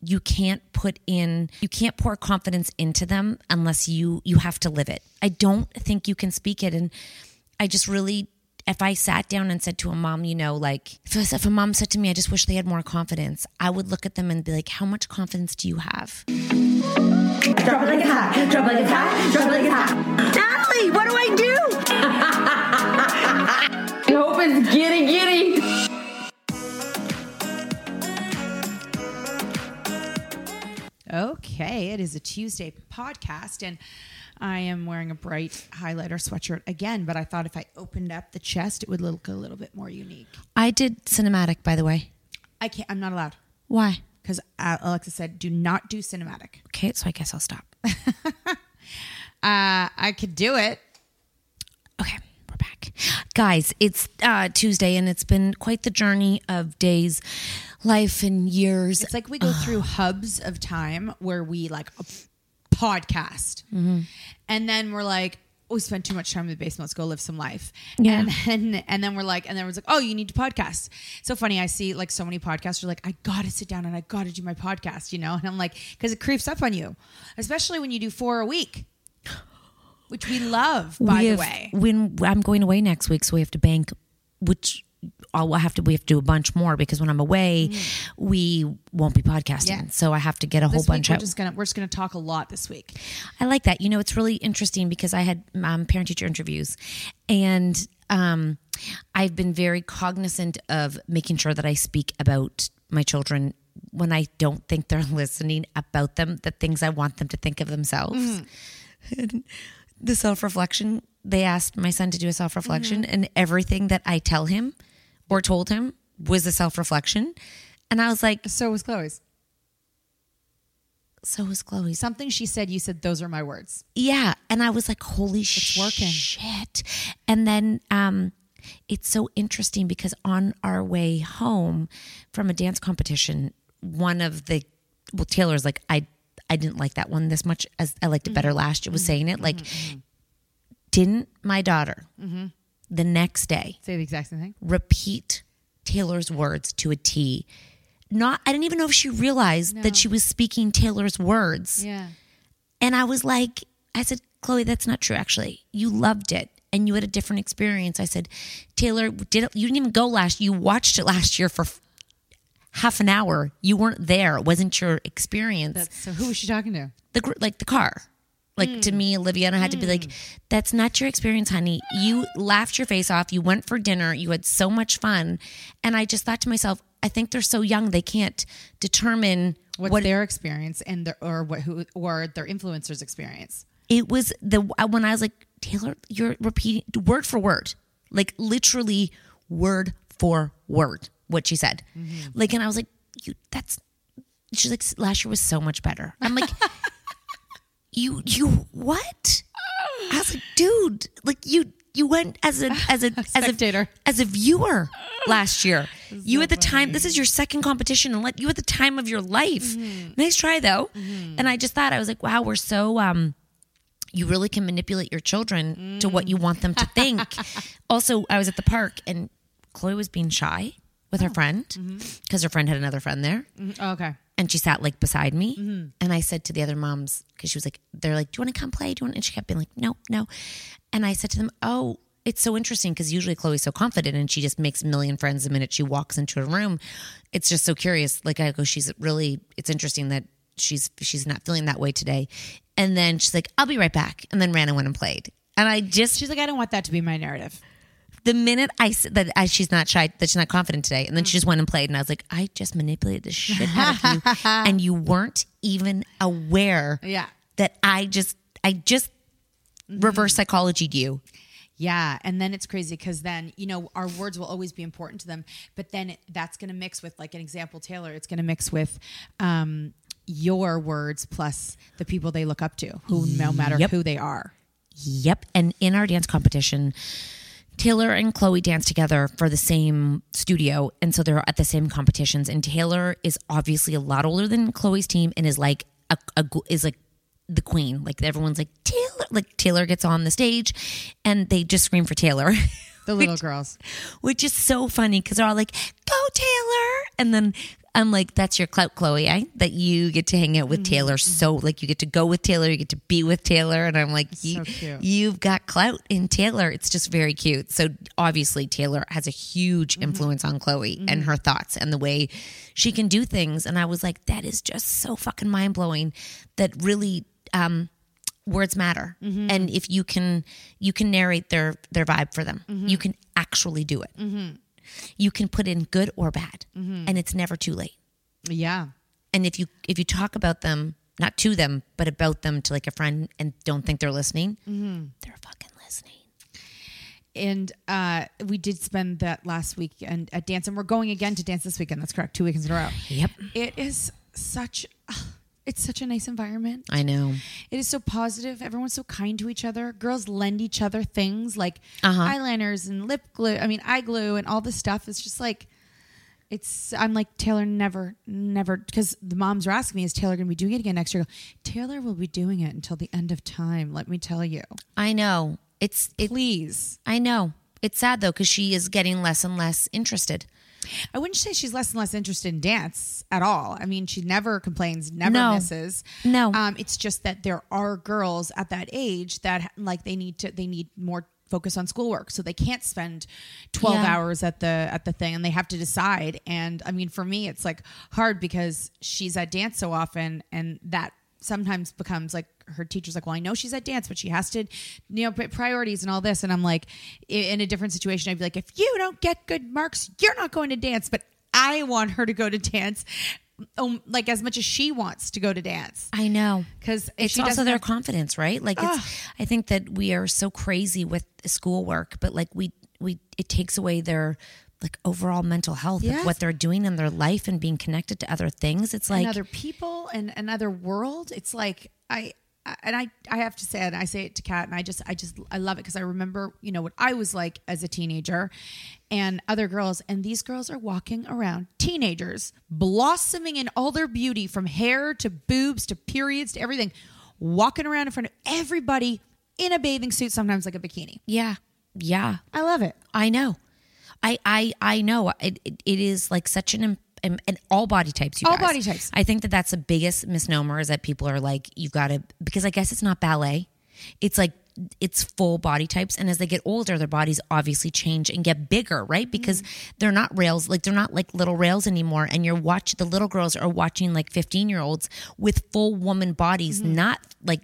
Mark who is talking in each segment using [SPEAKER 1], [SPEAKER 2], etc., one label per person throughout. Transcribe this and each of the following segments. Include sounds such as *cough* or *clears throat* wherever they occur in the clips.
[SPEAKER 1] you can't put in you can't pour confidence into them unless you you have to live it. I don't think you can speak it and I just really if I sat down and said to a mom, you know, like if, if a mom said to me, I just wish they had more confidence, I would look at them and be like, how much confidence do you have?
[SPEAKER 2] Drop it like a hat, drop it like a hat, drop it like a hat. Natalie, what do I do? *laughs* I hope it's giddy giddy.
[SPEAKER 3] Okay, it is a Tuesday podcast, and I am wearing a bright highlighter sweatshirt again. But I thought if I opened up the chest, it would look a little bit more unique.
[SPEAKER 1] I did cinematic, by the way.
[SPEAKER 3] I can't. I'm not allowed
[SPEAKER 1] Why?
[SPEAKER 3] because Alexa said, "Do not do cinematic."
[SPEAKER 1] Okay, so I guess I'll stop. *laughs*
[SPEAKER 3] Uh, I could do it.
[SPEAKER 1] Okay, back. Guys, it's uh, Tuesday and it's been quite the journey of days, life, and years.
[SPEAKER 3] It's like we go through hubs of time where we like podcast, and then we're like, oh, we spent too much time in the basement. Let's go live some life.
[SPEAKER 1] Yeah.
[SPEAKER 3] And then and then we're like, and then we're like, oh, you need to podcast. So funny. I see like so many podcasters are like, I gotta sit down and I gotta do my podcast, you know. And I'm like, because it creeps up on you, especially when you do four a week, which we love. By
[SPEAKER 1] we
[SPEAKER 3] the way,
[SPEAKER 1] when I'm going away next week, so we have to bank, which I'll have to we have to do a bunch more because when I'm away, we won't be podcasting.
[SPEAKER 3] Yeah.
[SPEAKER 1] So I have to get a whole
[SPEAKER 3] this week
[SPEAKER 1] bunch
[SPEAKER 3] we're
[SPEAKER 1] out.
[SPEAKER 3] just gonna we're just gonna talk a lot this week.
[SPEAKER 1] I like that. You know, it's really interesting because I had um, parent teacher interviews, and um, I've been very cognizant of making sure that I speak about my children when I don't think they're *laughs* listening about them, the things I want them to think of themselves. *laughs* And the self reflection, they asked my son to do a self reflection, and everything that I tell him or told him was a self reflection. And I was like,
[SPEAKER 3] So was Chloe's.
[SPEAKER 1] so was Chloe's.
[SPEAKER 3] Something she said. You said those are my words.
[SPEAKER 1] Yeah. And I was like, holy shit.
[SPEAKER 3] it's working.
[SPEAKER 1] shit. And then um, it's so interesting because on our way home from a dance competition, one of the, well, Taylor's like, I, I didn't like that one this much as I liked it better mm-hmm. last year, was mm-hmm. saying it. Like, mm-hmm. didn't my daughter the next day
[SPEAKER 3] Say the exact same thing.
[SPEAKER 1] repeat Taylor's words to a T? Not, I didn't even know if she realized that she was speaking Taylor's words.
[SPEAKER 3] Yeah.
[SPEAKER 1] And I was like, I said, Chloe, that's not true. Actually, you loved it and you had a different experience. I said, Taylor, did it, you didn't even go last. You watched it last year for f- half an hour. You weren't there. It wasn't your experience.
[SPEAKER 3] So who was she talking to?
[SPEAKER 1] the like the car. Like to me, Olivia, and I had to be like, hmm. "That's not your experience, honey. You laughed your face off. You went for dinner. You had so much fun." And I just thought to myself, "I think they're so young; they can't determine
[SPEAKER 3] What's
[SPEAKER 1] what
[SPEAKER 3] their experience and their or what who or their influencers' experience?
[SPEAKER 1] it was the uh, when I was like, Taylor, you're repeating word for word, like literally word for word what she said. Like, and I was like, you, that's, she's like, last year was so much better. I'm like, *laughs* you, you, what? I was like, dude, like you, you went as a, as a, *laughs* as a, as a viewer last year. *laughs* you at the time, this is your second competition and let you at the time of your life. Nice try though. And I just thought, I was like, wow, we're so, um, you really can manipulate your children to what you want them to think. also, I was at the park and Chloe was being shy with her oh. friend mm-hmm. because her friend had another friend there. Mm-hmm.
[SPEAKER 3] Oh, okay.
[SPEAKER 1] And she sat like beside me. Mm-hmm. And I said to the other moms, because she was like, they're like, do you want to come play? Do you want? And she kept being like, no, no. And I said to them, oh, it's so interesting because usually Chloe's so confident and she just makes a million friends the minute she walks into a room. It's just so curious. Like I go, she's really, it's interesting that she's she's not feeling that way today. And then she's like, I'll be right back. And then ran and went and played. And I just
[SPEAKER 3] She's like, I don't want that to be my narrative.
[SPEAKER 1] The minute I said that I, she's not shy, that she's not confident today, and then she just went and played, and I was like, I just manipulated the shit out of you, *laughs* and you weren't even aware
[SPEAKER 3] Yeah.
[SPEAKER 1] that I just, I just reverse psychologied you.
[SPEAKER 3] Yeah, and then it's crazy because then you know our words will always be important to them, but then that's going to mix with like an example, Taylor. It's going to mix with um, your words plus the people they look up to, who no matter
[SPEAKER 1] Yep.
[SPEAKER 3] who they are.
[SPEAKER 1] Yep. And in our dance competition, Taylor and Chloe dance together for the same studio. And so they're at the same competitions. And Taylor is obviously a lot older than Chloe's team and is like a, a is like the queen. Like everyone's like Taylor like Taylor gets on the stage and they just scream for Taylor.
[SPEAKER 3] The *laughs* little girls.
[SPEAKER 1] Which is so funny because they're all like, "Go Taylor!" And then I'm like, "That's your clout, Chloe. Eh? That you get to hang out with mm-hmm. Taylor. So mm-hmm. like, you get to go with Taylor, you get to be with Taylor." And I'm like, you,
[SPEAKER 3] cute.
[SPEAKER 1] "You've got clout in Taylor. It's just very cute." So obviously, Taylor has a huge mm-hmm. influence on Chloe and her thoughts and the way she can do things. And I was like, "That is just so fucking mind blowing." That really. um words matter and if you can you can narrate their their vibe for them you can actually do it you can put in good or bad and it's never too late
[SPEAKER 3] Yeah.
[SPEAKER 1] and if you if you talk about them not to them but about them to like a friend and don't think they're listening mm-hmm. they're fucking listening
[SPEAKER 3] And uh, we did spend that last weekend at dance, and we're going again to dance this weekend. That's correct. Two weekends in a row.
[SPEAKER 1] Yep.
[SPEAKER 3] It is such it's such a nice environment.
[SPEAKER 1] I know.
[SPEAKER 3] It is so positive. Everyone's so kind to each other. Girls lend each other things like
[SPEAKER 1] Uh-huh.
[SPEAKER 3] eyeliners and lip glue. I mean, eye glue and all this stuff. It's just like, it's. I'm like Taylor. Never, never. Because the moms are asking me, is Taylor going to be doing it again next year? Taylor will be doing it until the end of time. Let me tell you.
[SPEAKER 1] I know. It's it,
[SPEAKER 3] Please.
[SPEAKER 1] I know. It's sad though because she is getting less and less interested.
[SPEAKER 3] I wouldn't say she's less and less interested in dance at all. I mean, she never complains, never
[SPEAKER 1] No.
[SPEAKER 3] misses.
[SPEAKER 1] No.
[SPEAKER 3] Um, it's just that there are girls at that age that like they need to they need more focus on schoolwork so they can't spend 12
[SPEAKER 1] Yeah.
[SPEAKER 3] hours at the at the thing and they have to decide and i mean for me it's like hard because she's at dance so often and that sometimes becomes like her teacher's like well i know she's at dance but she has to you know put priorities and all this and i'm like in a different situation i'd be like if you don't get good marks you're not going to dance but i want her to go to dance um, like as much as she wants to go to dance
[SPEAKER 1] I know.
[SPEAKER 3] because
[SPEAKER 1] It's also their confidence, right? Like it's I think that we are so crazy with schoolwork, but like we we it takes away their like overall mental health
[SPEAKER 3] Yes.
[SPEAKER 1] of what they're doing in their life and being connected to other things. It's like
[SPEAKER 3] and other people and another world. It's like I and I I have to say it. And I say it to Cat, and I just I just I love it because I remember you know what I was like as a teenager, and other girls, and these girls are walking around teenagers blossoming in all their beauty from hair to boobs to periods to everything, walking around in front of everybody in a bathing suit, sometimes like a bikini.
[SPEAKER 1] yeah. Yeah.
[SPEAKER 3] I love it.
[SPEAKER 1] I know. I I I know. It it, it is like such an and all body types. You
[SPEAKER 3] All
[SPEAKER 1] guys.
[SPEAKER 3] body types.
[SPEAKER 1] I think that that's the biggest misnomer is that people are like, you've got to because I guess it's not ballet. It's like it's full body types, and as they get older, their bodies obviously change and get bigger, right? Because mm-hmm. they're not rails, like they're not like little rails anymore. And you're watch the little girls are watching like 15 year olds with full woman bodies, mm-hmm. not like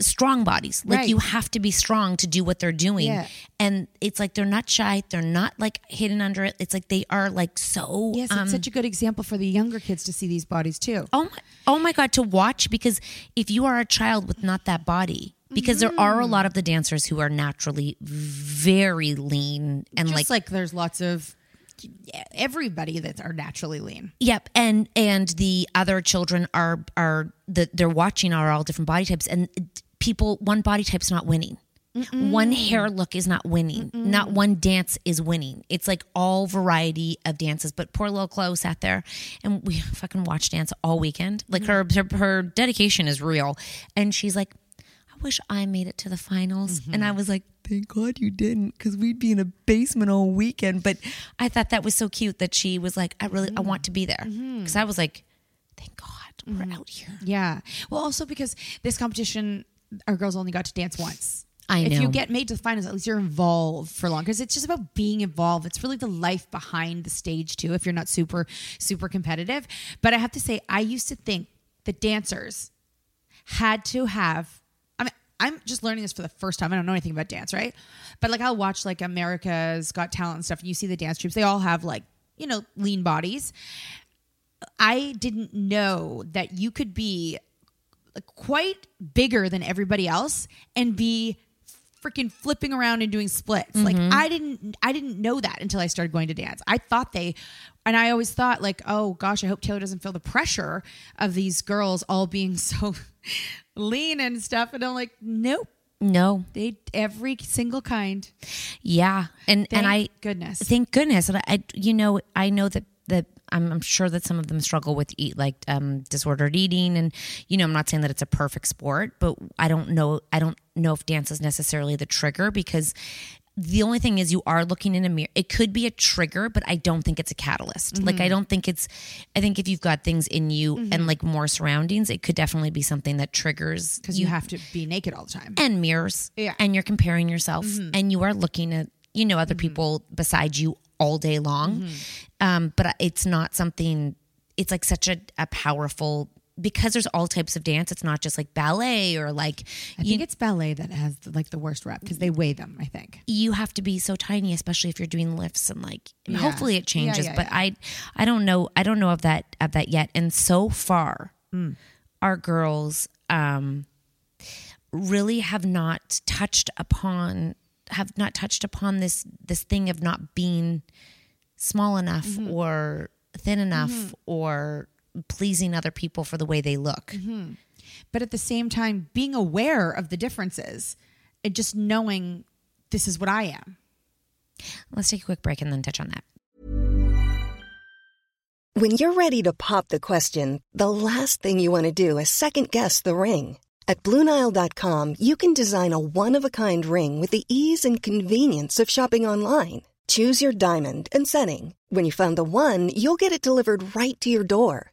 [SPEAKER 1] strong bodies. Like
[SPEAKER 3] Right.
[SPEAKER 1] you have to be strong to do what they're doing.
[SPEAKER 3] Yeah.
[SPEAKER 1] And it's like they're not shy. They're not like hidden under it. It's like they are like so.
[SPEAKER 3] Yes,
[SPEAKER 1] um,
[SPEAKER 3] it's such a good example for the younger kids to see these bodies too.
[SPEAKER 1] oh my, oh my god, to watch because if you are a child with not that body, because there are a
[SPEAKER 3] Mm-hmm.
[SPEAKER 1] lot of the dancers who are naturally very lean and
[SPEAKER 3] Just
[SPEAKER 1] like
[SPEAKER 3] like, there's lots of everybody that are naturally lean.
[SPEAKER 1] Yep, and and the other children are are the they're watching are all different body types, and people one body type's not winning. One hair look is not winning. Not one dance is winning. It's like all variety of dances. But poor little Chloe sat there, and we *laughs* fucking watched dance all weekend. Like mm. her her, her dedication is real, and she's like, wish I made it to the finals. And I mm-hmm. was like, thank God you didn't, because we'd be in a basement all weekend. But I thought that was so cute that she was like, I really, I want to be there. Mm-hmm. Because I was like, thank God we're mm-hmm. out here.
[SPEAKER 3] Yeah. Well, also because this competition, our girls only got to dance once.
[SPEAKER 1] I know.
[SPEAKER 3] If you get made to the finals, at least you're involved for long because it's just about being involved. It's really the life behind the stage too. If you're not super super competitive, but I have to say, I used to think the dancers had to have. I'm just learning this for the first time. I don't know anything about dance, right? But like, I'll watch like America's Got Talent and stuff, and you see the dance troupes. They all have like you know lean bodies. I didn't know that you could be quite bigger than everybody else and be freaking flipping around and doing splits. Like mm-hmm. I didn't I didn't know that until I started going to dance. I thought they and I always thought like, "Oh gosh, I hope Taylor doesn't feel the pressure of these girls all being so *laughs* lean and stuff." And I'm like, "Nope.
[SPEAKER 1] No,
[SPEAKER 3] They every single kind."
[SPEAKER 1] yeah, and
[SPEAKER 3] Thank
[SPEAKER 1] and I
[SPEAKER 3] goodness.
[SPEAKER 1] thank goodness, and I, I you know, I know that that I'm, I'm sure that some of them struggle with eat like um, disordered eating, and you know, I'm not saying that it's a perfect sport, but I don't know, I don't know if dance is necessarily the trigger because the only thing is you are looking in a mirror. It could be a trigger, but I don't think it's a catalyst. Like I mm-hmm. don't think it's. I think if you've got things in you and mm-hmm. like more surroundings, it could definitely be something that triggers
[SPEAKER 3] because you have to be naked all the time.
[SPEAKER 1] and mirrors
[SPEAKER 3] Yeah.
[SPEAKER 1] and you're comparing yourself mm-hmm. and you are looking at you know other people beside you all day long um, but it's not something it's like such a, a powerful because there's all types of dance it's not just like ballet or like
[SPEAKER 3] I think it's ballet that has like the worst rep because they weigh them. I think.
[SPEAKER 1] you have to be so tiny especially if you're doing lifts and like
[SPEAKER 3] Yeah.
[SPEAKER 1] hopefully it changes
[SPEAKER 3] yeah,
[SPEAKER 1] but
[SPEAKER 3] yeah.
[SPEAKER 1] i i don't know i don't know of that of that yet and so far
[SPEAKER 3] Mm.
[SPEAKER 1] our girls um really have not touched upon have not touched upon this this thing of not being small enough
[SPEAKER 3] Mm-hmm.
[SPEAKER 1] or thin enough or pleasing other people for the way they look. Mm-hmm.
[SPEAKER 3] but at the same time being aware of the differences and just knowing this is what I am.
[SPEAKER 1] Let's take a quick break and then touch on that.
[SPEAKER 4] When you're ready to pop the question, the last thing you want to do is second guess the ring. At Bluenile.com, you can design a one of a kind ring with the ease and convenience of shopping online. Choose your diamond and setting. When you find the one, you'll get it delivered right to your door.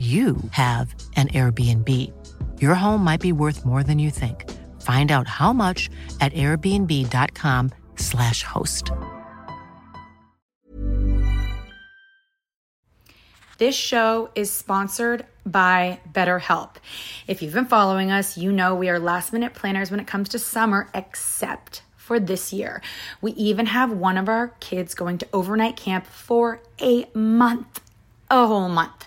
[SPEAKER 5] you have an Airbnb. Your home might be worth more than you think. Find out how much at airbnb.com/slash host.
[SPEAKER 6] This show is sponsored by BetterHelp. If you've been following us, you know we are last minute planners when it comes to summer, except for this year. We even have one of our kids going to overnight camp for a month, a whole month.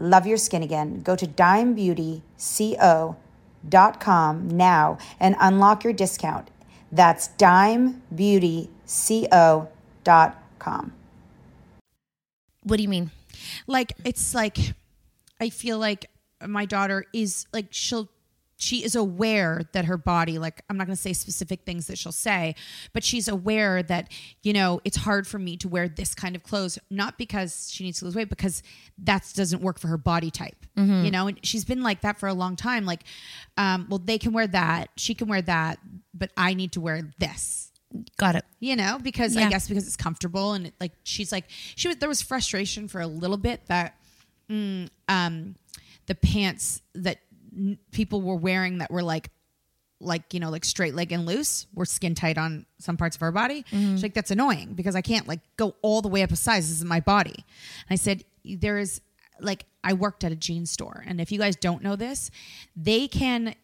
[SPEAKER 6] Love your skin again. Go to dimebeautyco.com now and unlock your discount. That's dimebeautyco.com.
[SPEAKER 1] What do you mean?
[SPEAKER 3] Like it's like I feel like my daughter is like she'll she is aware that her body like i'm not going to say specific things that she'll say but she's aware that you know it's hard for me to wear this kind of clothes not because she needs to lose weight because that doesn't work for her body type
[SPEAKER 1] Mhm.
[SPEAKER 3] you know? And she's been like that for a long time like um, well they can wear that she can wear that but i need to wear this.
[SPEAKER 1] Got it.
[SPEAKER 3] You know because i guess because it's comfortable and it, like she's like she was there was frustration for a little bit that mm, um the pants that n- people were wearing that were like like you know like straight leg and loose were skin tight on some parts of our body.
[SPEAKER 1] Mhm.
[SPEAKER 3] she's like that's annoying because i can't like go all the way up a size. This is my body. And i said there is like i worked at a jean store and if you guys don't know this they can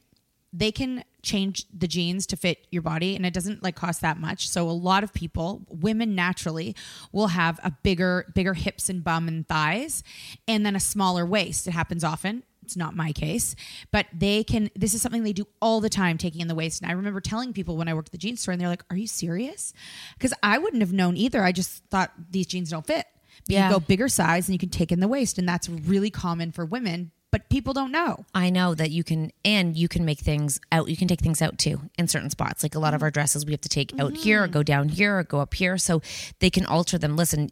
[SPEAKER 3] they can change the jeans to fit your body and it doesn't like cost that much. So a lot of people women naturally will have a bigger bigger hips and bum and thighs and then a smaller waist. It happens often it's not my case but they can this is something they do all the time taking in the waist and i remember telling people when i worked at the jeans store and they're like are you serious because i wouldn't have known either i just thought these jeans don't fit but
[SPEAKER 1] Yeah.
[SPEAKER 3] you go bigger size and you can take in the waist and that's really common for women but people don't know
[SPEAKER 1] I know that you can, and you can make things out. You can take things out too in certain spots. Like a lot of mm-hmm. our dresses, we have to take out here, or mm-hmm. go down here, or go up here, so they can alter them. Listen,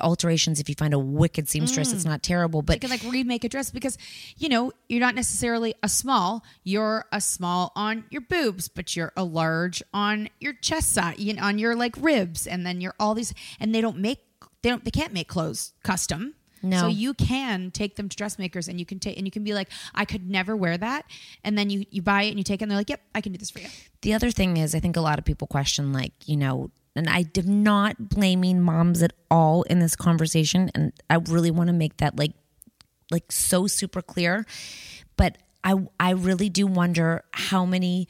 [SPEAKER 1] alterations. If you find a wicked seamstress, it's mm. not terrible, but you
[SPEAKER 3] can like remake a dress because you know you're not necessarily a small you're a small on your boobs but you're a large on your chest side you know, on your like ribs and then you're all these and they don't make they don't they can't make clothes custom
[SPEAKER 1] No.
[SPEAKER 3] so you can take them to dressmakers and you can take and you can be like i could never wear that and then you you buy it and you take it and they're like yep i can do this for you
[SPEAKER 1] The other thing is, I think a lot of people question, like, you know, and I am not blaming moms at all in this conversation. And I really want to make that like, like so super clear. But I, I really do wonder how many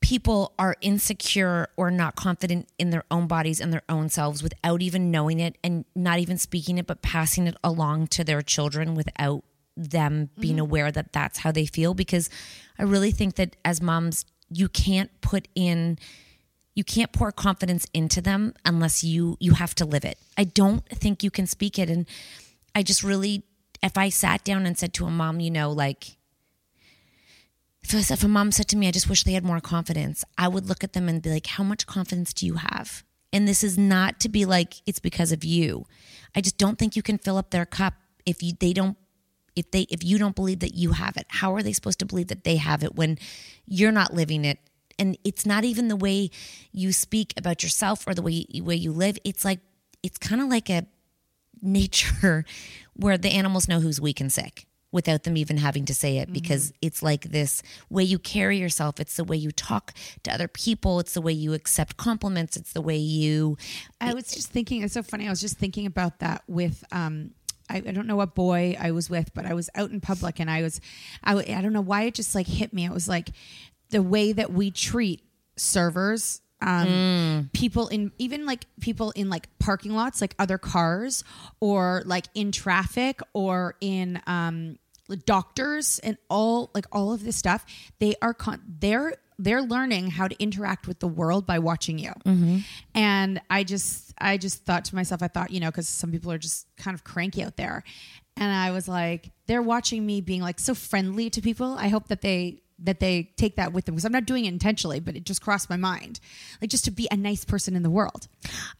[SPEAKER 1] people are insecure or not confident in their own bodies and their own selves without even knowing it and not even speaking it, but passing it along to their children without them being
[SPEAKER 3] Mm-hmm.
[SPEAKER 1] aware that that's how they feel. Because I really think that as moms, you can't put in you can't pour confidence into them unless you you have to live it. I don't think you can speak it and I just really if I sat down and said to a mom, you know, like if, if a mom said to me, I just wish they had more confidence, I would look at them and be like, how much confidence do you have? And this is not to be like, it's because of you. I just don't think you can fill up their cup if you they don't if they if you don't believe that you have it. How are they supposed to believe that they have it when you're not living it? And it's not even the way you speak about yourself or the way way you live. It's like it's kind of like a nature *laughs* where the animals know who's weak and sick without them even having to say it because it's like this way you carry yourself it's the way you talk to other people it's the way you accept compliments it's the way you
[SPEAKER 3] I was just thinking, it's so funny. I was just thinking about that with, um, I, I don't know what boy I was with, but I was out in public and I was, I, I don't know why it just like hit me. It was like the way that we treat servers, um, people in, even like people in like parking lots, like other cars or like in traffic or in, um, doctors and all like all of this stuff they are con- they're they're learning how to interact with the world by watching you. And i just i just thought to myself i thought you know because some people are just kind of cranky out there. And i was like they're watching me being like so friendly to people. I hope that they that they take that with them because i'm not doing it intentionally but it just crossed my mind like just to be a nice person in the world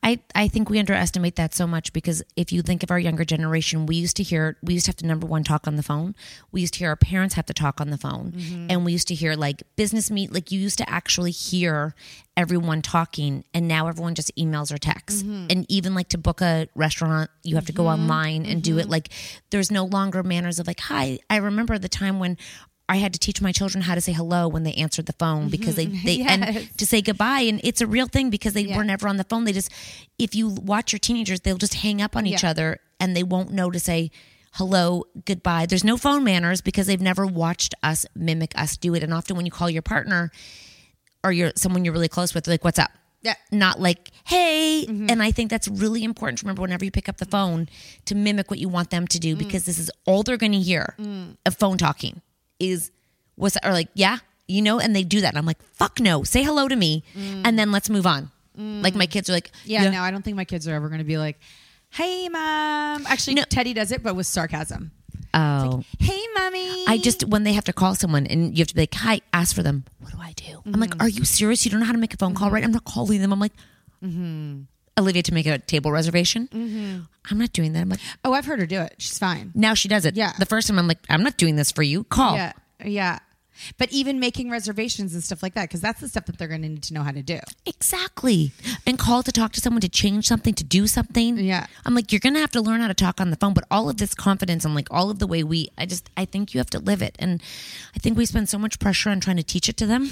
[SPEAKER 1] I, I think we underestimate that so much because if you think of our younger generation, we used to hear, we used to have to number one talk on the phone. We used to hear our parents have to talk on the phone. Mm-hmm. And we used to hear like business meet, like you used to actually hear everyone talking. And now everyone just emails or texts. Mm-hmm. And even like to book a restaurant, you have to go mm-hmm. online and do it. Like there's no longer manners of like, hi, I remember the time when I had to teach my children how to say hello when they answered the phone because they, mm-hmm. *laughs* they
[SPEAKER 3] Yes.
[SPEAKER 1] and to say goodbye. And it's a real thing because they were never on the phone. They just, if you watch your teenagers, they'll just hang up on each
[SPEAKER 3] Yeah.
[SPEAKER 1] other and they won't know to say hello, goodbye. There's no phone manners because they've never watched us mimic us do it. And often when you call your partner or you're someone you're really close with, like, what's up?
[SPEAKER 3] Yeah.
[SPEAKER 1] Not like, hey. Mm-hmm. And I think that's really important to remember whenever you pick up the phone to mimic what you want them to do mm. because this is all they're going to hear mm. of phone talking is what's or like, yeah, you know, and they do that. And I'm like, fuck no, say hello to me and then let's move on. Like my kids are like,
[SPEAKER 3] yeah, no i don't think my kids are ever going to be like hey mom actually no. teddy does it but with sarcasm
[SPEAKER 1] Oh.
[SPEAKER 3] Hey, mommy.
[SPEAKER 1] I just when they have to call someone and you have to be like, "Hi, ask for them." What do I do? I'm like, mm-hmm. "Are you serious? You don't know how to make a phone call, mm-hmm. right?" I'm not calling them. I'm like, mm-hmm. Olivia to make a table reservation. Mm-hmm. I'm not doing that. I'm like,
[SPEAKER 3] Oh, I've heard her do it. She's fine.
[SPEAKER 1] now she does it.
[SPEAKER 3] Yeah.
[SPEAKER 1] The first time I'm like, I'm not doing this for you. Call.
[SPEAKER 3] Yeah. Yeah. But even making reservations and stuff like that, because that's the stuff that they're going to need to know how to do.
[SPEAKER 1] Exactly. And call to talk to someone to change something, to do something.
[SPEAKER 3] Yeah.
[SPEAKER 1] I'm like, you're going to have to learn how to talk on the phone, but all of this confidence and like all of the way we, I just, I think you have to live it. And I think we spend so much pressure on trying to teach it to them.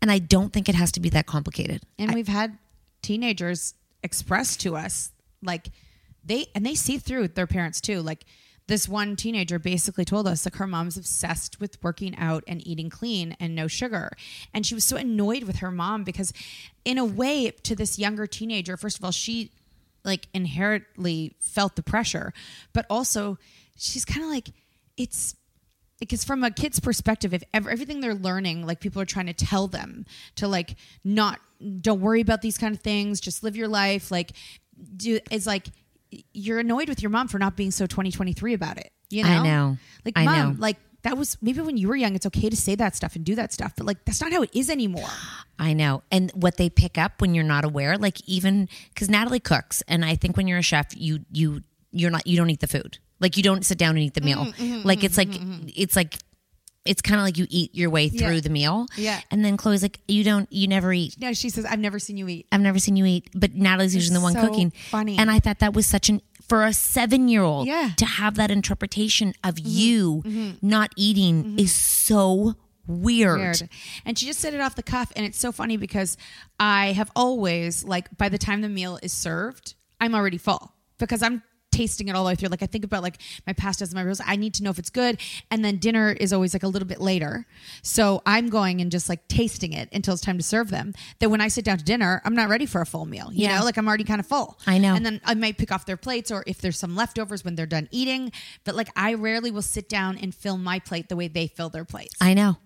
[SPEAKER 1] And I don't think it has to be that complicated.
[SPEAKER 3] And we've had teenagers express to us like they and they see through their parents too. Like this one teenager basically told us like her mom's obsessed with working out and eating clean and no sugar. And she was so annoyed with her mom because in a way to this younger teenager, first of all, she like inherently felt the pressure, but also she's kind of like it's because from a kid's perspective if ever, everything they're learning like people are trying to tell them to like not don't worry about these kind of things just live your life like do is like you're annoyed with your mom for not being so 2023 about it you know
[SPEAKER 1] I know.
[SPEAKER 3] like
[SPEAKER 1] I
[SPEAKER 3] mom
[SPEAKER 1] know.
[SPEAKER 3] like that was maybe when you were young it's okay to say that stuff and do that stuff but like that's not how it is anymore
[SPEAKER 1] I know. And what they pick up when you're not aware, like even because Natalie cooks, and I think when you're a chef, you you you're not you don't eat the food. Like you don't sit down and eat the mm-hmm, meal.
[SPEAKER 3] Mm-hmm,
[SPEAKER 1] like it's mm-hmm, like mm-hmm, it's like it's kind of like you eat your way through
[SPEAKER 3] Yeah.
[SPEAKER 1] the meal.
[SPEAKER 3] Yeah.
[SPEAKER 1] And then Chloe's like, you don't you never eat.
[SPEAKER 3] no she says i've never seen you eat
[SPEAKER 1] I've never seen you eat, but Natalie's usually the one
[SPEAKER 3] so
[SPEAKER 1] cooking.
[SPEAKER 3] funny.
[SPEAKER 1] And I thought that was such an for a seven year old
[SPEAKER 3] Yeah. Mm-hmm.
[SPEAKER 1] to have that interpretation of you not eating is so weird.
[SPEAKER 3] Weird. And she just said it off the cuff. And it's so funny because I have always, like, by the time the meal is served, I'm already full because I'm tasting it all the way through. Like, I think about like my pastas and my rolls. I need to know if it's good. And then dinner is always like a little bit later. So I'm going and just like tasting it until it's time to serve them. Then when I sit down to dinner, I'm not ready for a full meal. You
[SPEAKER 1] Yeah.
[SPEAKER 3] know, like I'm already kind of full.
[SPEAKER 1] I know.
[SPEAKER 3] And then I might pick off their plates or if there's some leftovers when they're done eating. But like, I rarely will sit down and fill my plate the way they fill their plates.
[SPEAKER 1] I know.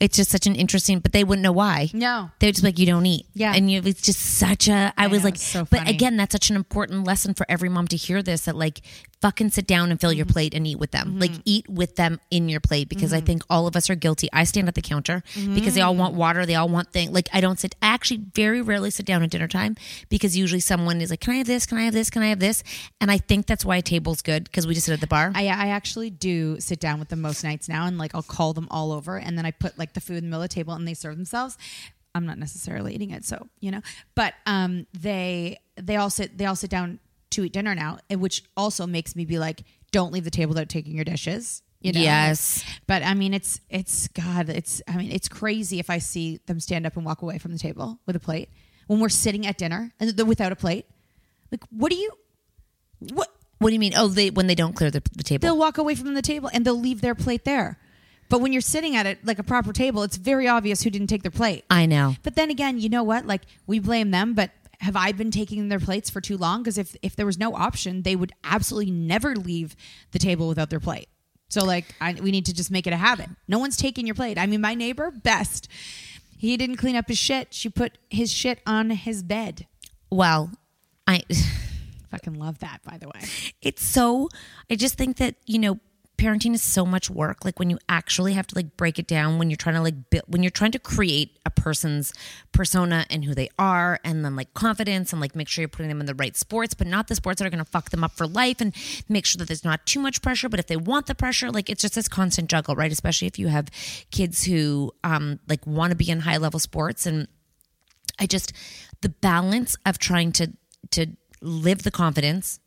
[SPEAKER 1] It's just such an interesting, but they wouldn't know why.
[SPEAKER 3] No.
[SPEAKER 1] they're just like, you don't eat.
[SPEAKER 3] Yeah.
[SPEAKER 1] And you, it's just such a, I, was
[SPEAKER 3] know,
[SPEAKER 1] like,
[SPEAKER 3] so
[SPEAKER 1] but again, that's such an important lesson for every mom to hear this that like, fucking sit down and fill your
[SPEAKER 3] Mm-hmm.
[SPEAKER 1] plate and eat with them. Like, eat with them in your plate because I think all of us are guilty. I stand at the counter because they all
[SPEAKER 3] Mm.
[SPEAKER 1] want water. They all want things. Like, I don't sit, I actually very rarely sit down at dinner time because usually someone is like, can I have this? Can I have this? Can I have this? And I think that's why a table's good because we just sit at the bar.
[SPEAKER 3] I, I actually do sit down with them most nights now and like I'll call them all over and then I put like the food in the middle of the table and they serve themselves. I'm not necessarily eating it, so you know. But um they they all sit they all sit down to eat dinner now, which also makes me be like, don't leave the table without taking your dishes. You know?
[SPEAKER 1] Yes.
[SPEAKER 3] But I mean it's it's God, it's I mean, it's crazy if I see them stand up and walk away from the table with a plate when we're sitting at dinner and without a plate. Like, what do you what
[SPEAKER 1] what do you mean? Oh, they, when they don't clear the, the table.
[SPEAKER 3] they'll walk away from the table and they'll leave their plate there. But when you're sitting at it like a proper table, it's very obvious who didn't take their plate.
[SPEAKER 1] I know.
[SPEAKER 3] But then again, you know what? Like we blame them, but have I been taking their plates for too long? Because if if there was no option, they would absolutely never leave the table without their plate. So like, I, we need to just make it a habit. No one's taking your plate. I mean, my neighbor, best. He didn't clean up his shit. She put his shit on his bed.
[SPEAKER 1] Well, I. *sighs*
[SPEAKER 3] Fucking love that, by the way.
[SPEAKER 1] it's so i just think that you know parenting is so much work like when you actually have to like break it down when you're trying to like build when you're trying to create a person's persona and who they are and then like confidence and like make sure you're putting them in the right sports but not the sports that are going to fuck them up for life and make sure that there's not too much pressure but if they want the pressure like it's just this constant juggle right? Especially if you have kids who um like want to be in high level sports and I just the balance of trying to to live the confidence,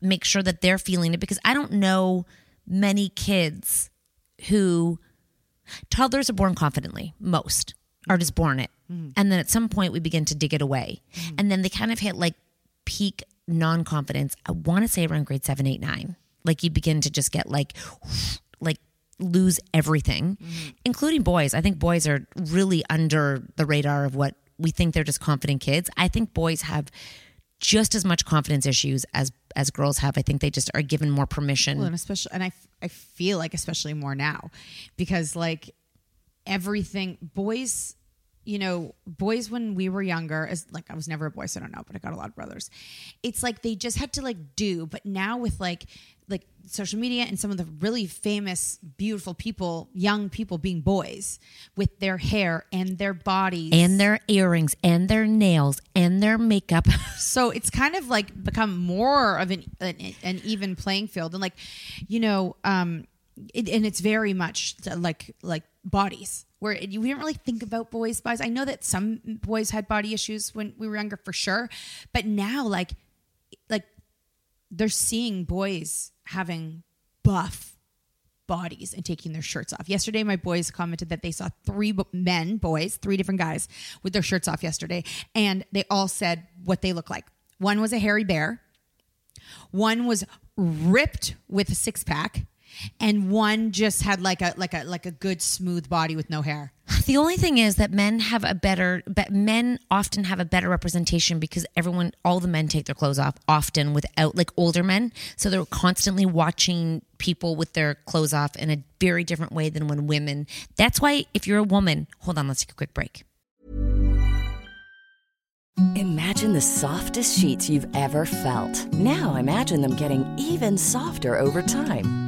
[SPEAKER 1] make sure that they're feeling it because I don't know many kids who toddlers are born confidently. Most are just born it. Mm-hmm. And then at some point we begin to dig it away. Mm-hmm. And then they kind of hit like peak non-confidence. I want to say around grade 7, 8, 9. Like you begin to just get like *sniffs* like lose everything, mm-hmm. including boys. I think boys are really under the radar of what we think they're just confident kids. I think boys have just as much confidence issues as as girls have. I think they just are given more permission.
[SPEAKER 3] Well, and especially, and I I feel like especially more now because like everything, boys, you know, boys when we were younger, as like I was never a boy, so I don't know, but I got a lot of brothers. It's like they just had to like do, but now with like like social media and some of the really famous, beautiful people, young people being boys with their hair and their bodies.
[SPEAKER 1] And their earrings and their nails and their makeup. *laughs*
[SPEAKER 3] so it's kind of like become more of an an, an even playing field. And like you know um it, and it's very much like like bodies where it, we didn't really think about boys bodies. I know that some boys had body issues when we were younger for sure. But now like like they're seeing boys having buff bodies and taking their shirts off. Yesterday, my boys commented that they saw three men, boys, three different guys with their shirts off yesterday, and they all said what they look like. One was a hairy bear, one was ripped with a six pack, and one just had like a like a like a good smooth body with no hair.
[SPEAKER 1] The only thing is that men have a better, but men often have a better representation because everyone, all the men take their clothes off often without, like older men. So they're constantly watching people with their clothes off in a very different way than when women. That's why if you're a woman, hold on, let's take a quick break.
[SPEAKER 7] Imagine the softest sheets you've ever felt. Now imagine them getting even softer over time.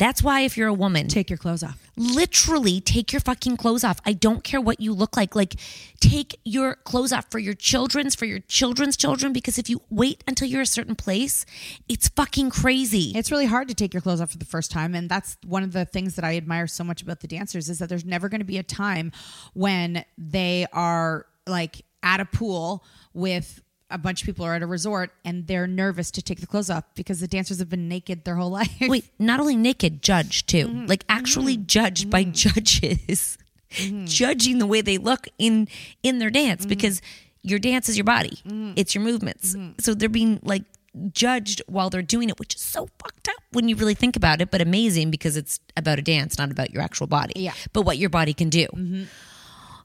[SPEAKER 1] That's why if you're a woman,
[SPEAKER 3] take your clothes off.
[SPEAKER 1] Literally take your fucking clothes off. I don't care what you look like. Like take your clothes off for your children's, for your children's children because if you wait until you're a certain place, it's fucking crazy.
[SPEAKER 3] It's really hard to take your clothes off for the first time and that's one of the things that I admire so much about the dancers is that there's never going to be a time when they are like at a pool with a bunch of people are at a resort and they're nervous to take the clothes off because the dancers have been naked their whole *laughs* life.
[SPEAKER 1] Wait, not only naked, judged too.
[SPEAKER 3] Mm-hmm.
[SPEAKER 1] Like actually mm-hmm. judged by mm-hmm. judges, mm-hmm. judging the way they look in in their dance because your dance is your body. It's your movements. So they're being like judged while they're doing it, which is so fucked up when you really think about it, but amazing because it's about a dance, not about your actual body.
[SPEAKER 3] Yeah.
[SPEAKER 1] But what your body can do.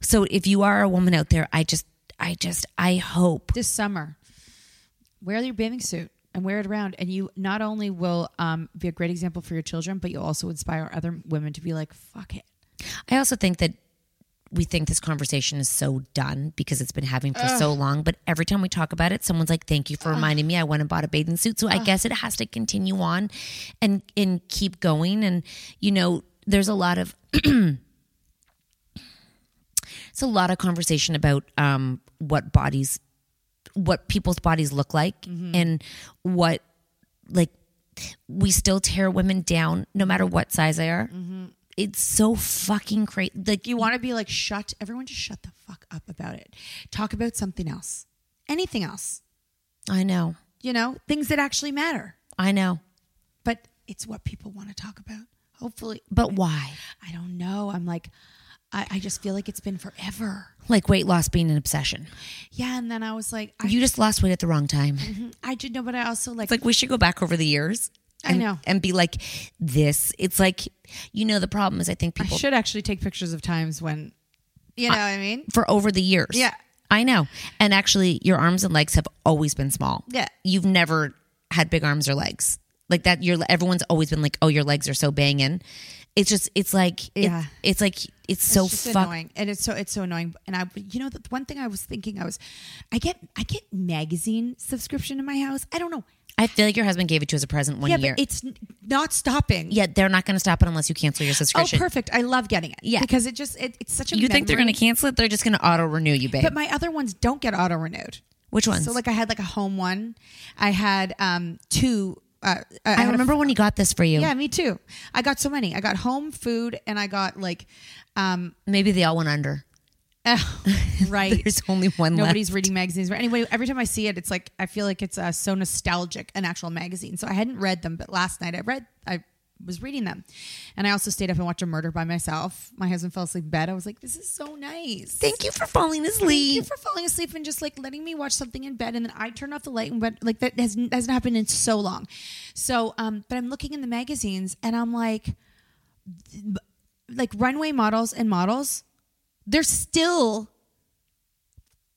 [SPEAKER 1] So if you are a woman out there, I just I just I hope
[SPEAKER 3] this summer wear your bathing suit and wear it around and you not only will um, be a great example for your children but you'll also inspire other women to be like fuck it
[SPEAKER 1] I also think that we think this conversation is so done because it's been having for so long. But every time we talk about it, someone's like, "Thank you for reminding me. I went and bought a bathing suit." So I guess it has to continue on and and keep going. And you know, there's a lot of *clears throat* it's a lot of conversation about um, what bodies, what people's bodies look like, mm-hmm. and what like we still tear women down no matter what size they are. Mm-hmm. It's so fucking crazy. Like
[SPEAKER 3] you want to be like shut everyone just shut the fuck up about it. Talk about something else. Anything else.
[SPEAKER 1] I know,
[SPEAKER 3] you know things that actually matter.
[SPEAKER 1] I know,
[SPEAKER 3] but it's what people want to talk about. Hopefully
[SPEAKER 1] but why?
[SPEAKER 3] i don't know. I'm like I, I just feel like it's been forever
[SPEAKER 1] Like weight loss being an obsession.
[SPEAKER 3] yeah and then i was like I,
[SPEAKER 1] You just lost weight at the wrong time.
[SPEAKER 3] Mhm. I did know, but I also like,
[SPEAKER 1] It's like we should go back over the years
[SPEAKER 3] I
[SPEAKER 1] and,
[SPEAKER 3] know.
[SPEAKER 1] and be like this. It's like you know the problem is I think
[SPEAKER 3] I
[SPEAKER 1] people
[SPEAKER 3] should actually take pictures of times when, you know what I mean?
[SPEAKER 1] for over the years.
[SPEAKER 3] Yeah.
[SPEAKER 1] I know. And actually, your arms and legs have always been small.
[SPEAKER 3] Yeah.
[SPEAKER 1] You've never had big arms or legs like that. Your everyone's always been like, oh, your legs are so banging. It's just, it's like, it-
[SPEAKER 3] Yeah.
[SPEAKER 1] it's like, it's so
[SPEAKER 3] it's
[SPEAKER 1] fuck.
[SPEAKER 3] annoying, and it's so it's so annoying. And I, you know, the one thing I was thinking, I was, I get I get magazine subscription in my house. I don't know.
[SPEAKER 1] I feel like your husband gave it to you as a present one
[SPEAKER 3] yeah,
[SPEAKER 1] year.
[SPEAKER 3] but it's not stopping.
[SPEAKER 1] yeah, they're not going to stop it unless you cancel your subscription.
[SPEAKER 3] Oh, perfect! I love getting it.
[SPEAKER 1] Yeah.
[SPEAKER 3] because it just it, it's such a.
[SPEAKER 1] You think they're going to cancel it? They're just going to auto renew you, babe.
[SPEAKER 3] But my other ones don't get auto renewed.
[SPEAKER 1] Which ones?
[SPEAKER 3] So like I had like a home one. I had um two. Uh,
[SPEAKER 1] I,
[SPEAKER 3] a-
[SPEAKER 1] remember when he got this for you.
[SPEAKER 3] Yeah, me too. I got so many. I got home food, and I got like, um,
[SPEAKER 1] Maybe they all went under. *laughs*
[SPEAKER 3] right. *laughs*
[SPEAKER 1] There's only one
[SPEAKER 3] Nobody's
[SPEAKER 1] left.
[SPEAKER 3] reading magazines. But anyway, every time I see it, it's like I feel like it's uh, so nostalgic, an actual magazine. So I hadn't read them, but last night I read. I was reading them, and I also stayed up and watched a murder by myself. My husband fell asleep in bed. I was like, "This is so nice."
[SPEAKER 1] Thank you for falling asleep.
[SPEAKER 3] Thank you for falling asleep and just like letting me watch something in bed, and then I turned off the light and went like that has, hasn't happened in so long. So, um, but I'm looking in the magazines and I'm like, like runway models and models, they're still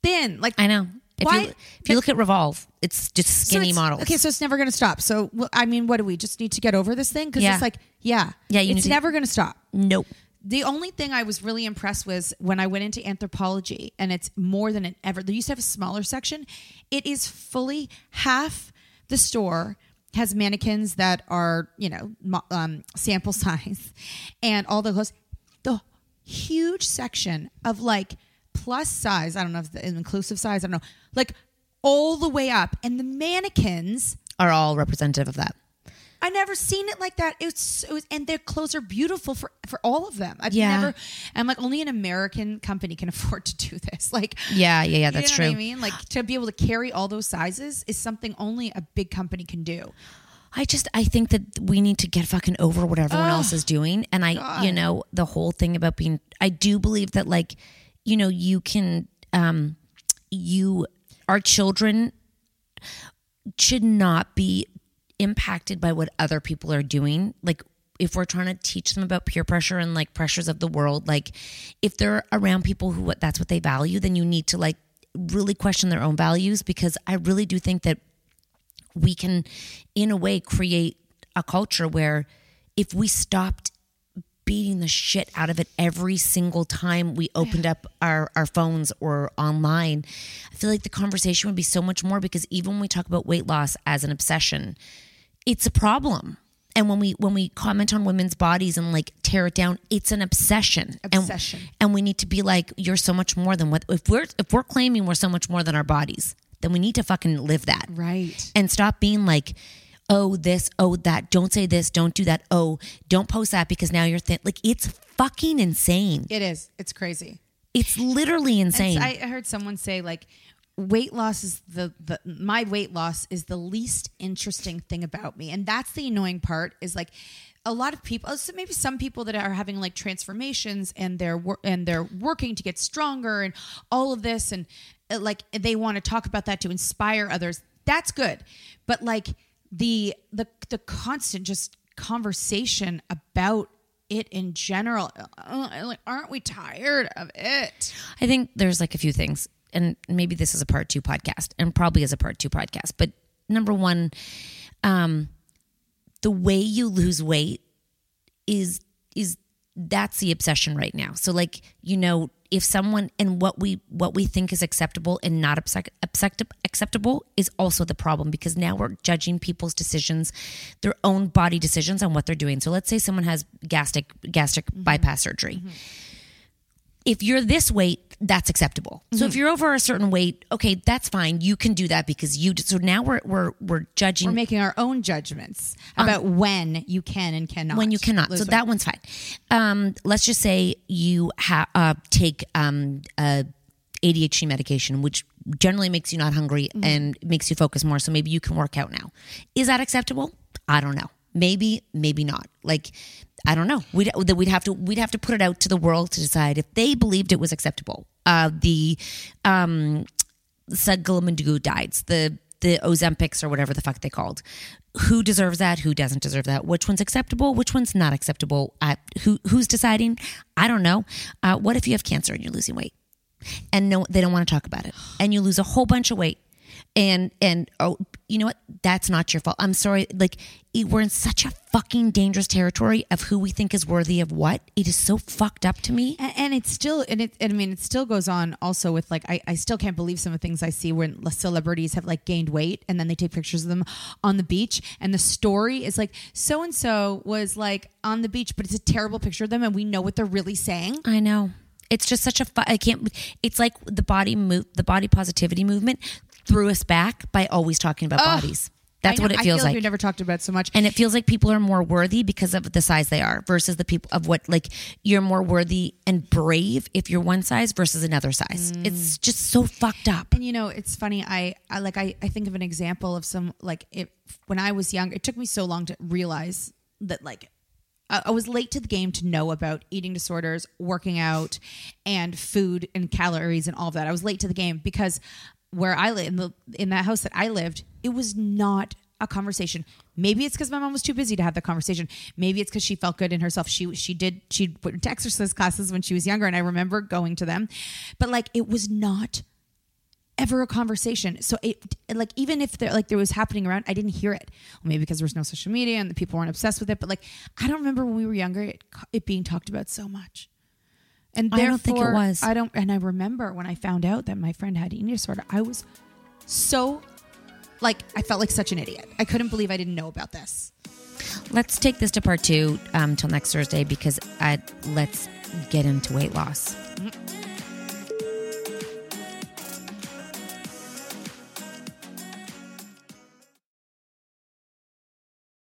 [SPEAKER 3] thin. Like
[SPEAKER 1] I know. If
[SPEAKER 3] Why-
[SPEAKER 1] you if you look at Revolve, it's just
[SPEAKER 3] so
[SPEAKER 1] skinny
[SPEAKER 3] it's-
[SPEAKER 1] models.
[SPEAKER 3] Okay, so it's never going to stop. So, well, I mean, what do we just need to get over this thing? Because
[SPEAKER 1] Yeah.
[SPEAKER 3] it's like, yeah,
[SPEAKER 1] Yeah, you
[SPEAKER 3] it's
[SPEAKER 1] to-
[SPEAKER 3] never going to stop.
[SPEAKER 1] nope.
[SPEAKER 3] The only thing I was really impressed was when I went into Anthropologie, and it's more than it ever. They used to have a smaller section. It is fully half the store has mannequins that are you know um, sample *laughs* size, and all the clothes. The huge section of like plus size. I don't know if the inclusive size. I don't know. Like all the way up, and the mannequins.
[SPEAKER 1] Are all representative of that.
[SPEAKER 3] I never seen it like that. It was, it was, and their clothes are beautiful for for all of them. I've
[SPEAKER 1] Yeah.
[SPEAKER 3] never. I'm like only an American company can *laughs* afford to do this. Like,
[SPEAKER 1] Yeah, yeah, yeah,
[SPEAKER 3] you
[SPEAKER 1] that's
[SPEAKER 3] know What I mean, like to be able to carry all those sizes is something only a big company can do.
[SPEAKER 1] I just I think that we need to get fucking over what everyone
[SPEAKER 3] Oh,
[SPEAKER 1] else is doing. And I
[SPEAKER 3] God.
[SPEAKER 1] you know, the whole thing about being I do believe that like, you know, you can um you our children should not be impacted by what other people are doing. Like if we're trying to teach them about peer pressure and like pressures of the world, like if they're around people who that's what they value, then you need to like really question their own values because I really do think that we can in a way create a culture where if we stopped beating the shit out of it every single time we opened up our, our phones or online. I feel like the conversation would be so much more because even when we talk about weight loss as an obsession it's a problem. And when we when we comment on women's bodies and like tear it down it's an obsession. And-
[SPEAKER 3] Obsession.
[SPEAKER 1] and, we need to be like you're so much more than what if we're if we're claiming we're so much more than our bodies then we need to fucking live that.
[SPEAKER 3] Right.
[SPEAKER 1] and stop being like oh this oh that. Don't say this don't do that oh don't post that because now you're thin like it's fucking insane.
[SPEAKER 3] It is. It's crazy.
[SPEAKER 1] it's literally insane.
[SPEAKER 3] I I heard someone say like weight loss is the, the my weight loss is the least interesting thing about me. And that's the annoying part is like a lot of people so maybe some people that are having like transformations and they're and they're working to get stronger and all of this and like they want to talk about that to inspire others. That's good. But like the the the constant just conversation about it in general uh, like aren't we tired of it
[SPEAKER 1] I think there's like a few things, and maybe this is a part two podcast, and probably is a part two podcast. But number one, um, the way you lose weight is is that's the obsession right now. So like you know, if someone and what we what we think is acceptable and not accept, accept, acceptable is also the problem because now we're judging people's decisions, their own body decisions on what they're doing. So let's say someone has gastric gastric mm-hmm. bypass surgery if you're this weight, that's acceptable. So
[SPEAKER 3] Mm-hmm.
[SPEAKER 1] if you're over a certain weight, okay, that's fine. You can do that because you. So now we're we're we're judging
[SPEAKER 3] we're making our own judgments about when you can and cannot
[SPEAKER 1] when you cannot. So
[SPEAKER 3] weight.
[SPEAKER 1] that one's fine. Um, let's just say you ha- uh, take um, uh, ADHD medication, which generally makes you not hungry
[SPEAKER 3] Mm-hmm.
[SPEAKER 1] and makes you focus more. So maybe you can work out now. Is that acceptable? I don't know. Maybe, maybe not. Like, I don't know. We'd we'd have to we'd have to put it out to the world to decide if they believed it was acceptable. Uh, the um, diets, the the Ozempics or whatever the fuck they called. Who deserves that? Who doesn't deserve that? Which one's acceptable? Which one's not acceptable? Who who's deciding? I don't know. Uh, what if you have cancer and you're losing weight, and no, they don't want to talk about it, and you lose a whole bunch of weight, and and oh, you know what? That's not your fault. I'm sorry. Like it- we're in such a fucking dangerous territory of who we think is worthy of what. It is so fucked up to me.
[SPEAKER 3] And, and it's still, and it, and I mean, it still goes on also with like, I, I still can't believe some of the things I see when celebrities have like gained weight and then they take pictures of them on the beach. And the story is like, so and so was like on the beach, but it's a terrible picture of them and we know what they're really saying.
[SPEAKER 1] I know. It's just such a fu- I can't it's like the body move the body positivity movement threw us back by always talking about
[SPEAKER 3] Ugh.
[SPEAKER 1] bodies. That's
[SPEAKER 3] I
[SPEAKER 1] what
[SPEAKER 3] know-
[SPEAKER 1] it
[SPEAKER 3] I
[SPEAKER 1] feels
[SPEAKER 3] feel
[SPEAKER 1] like.
[SPEAKER 3] We've never talked about so much.
[SPEAKER 1] and it feels like people are more worthy because of the size they are versus the people of what like you're more worthy and brave if you're one size versus another size. Mm. It's just so fucked up.
[SPEAKER 3] And you know, it's funny. I, I like I, I think of an example of some like it when I was young. It took me so long to realize that like I, I was late to the game to know about eating disorders, working out, and food and calories and all of that. I was late to the game because where I live in the in that house that I lived, it was not a conversation. Maybe it's because my mom was too busy to have the conversation. Maybe it's because she felt good in herself. She she did she went to exercise classes when she was younger, and I remember going to them. But like it was not ever a conversation. So it like even if there like there was happening around, I didn't hear it. Well, maybe because there was no social media and the people weren't obsessed with it. But like I don't remember when we were younger it, it being talked about so much. And
[SPEAKER 1] I don't think it was.
[SPEAKER 3] I don't. And I remember when I found out that my friend had eating disorder, I was so like I felt like such an idiot. I couldn't believe I didn't know about this.
[SPEAKER 1] Let's take this to part two um, till next Thursday because I let's get into weight loss.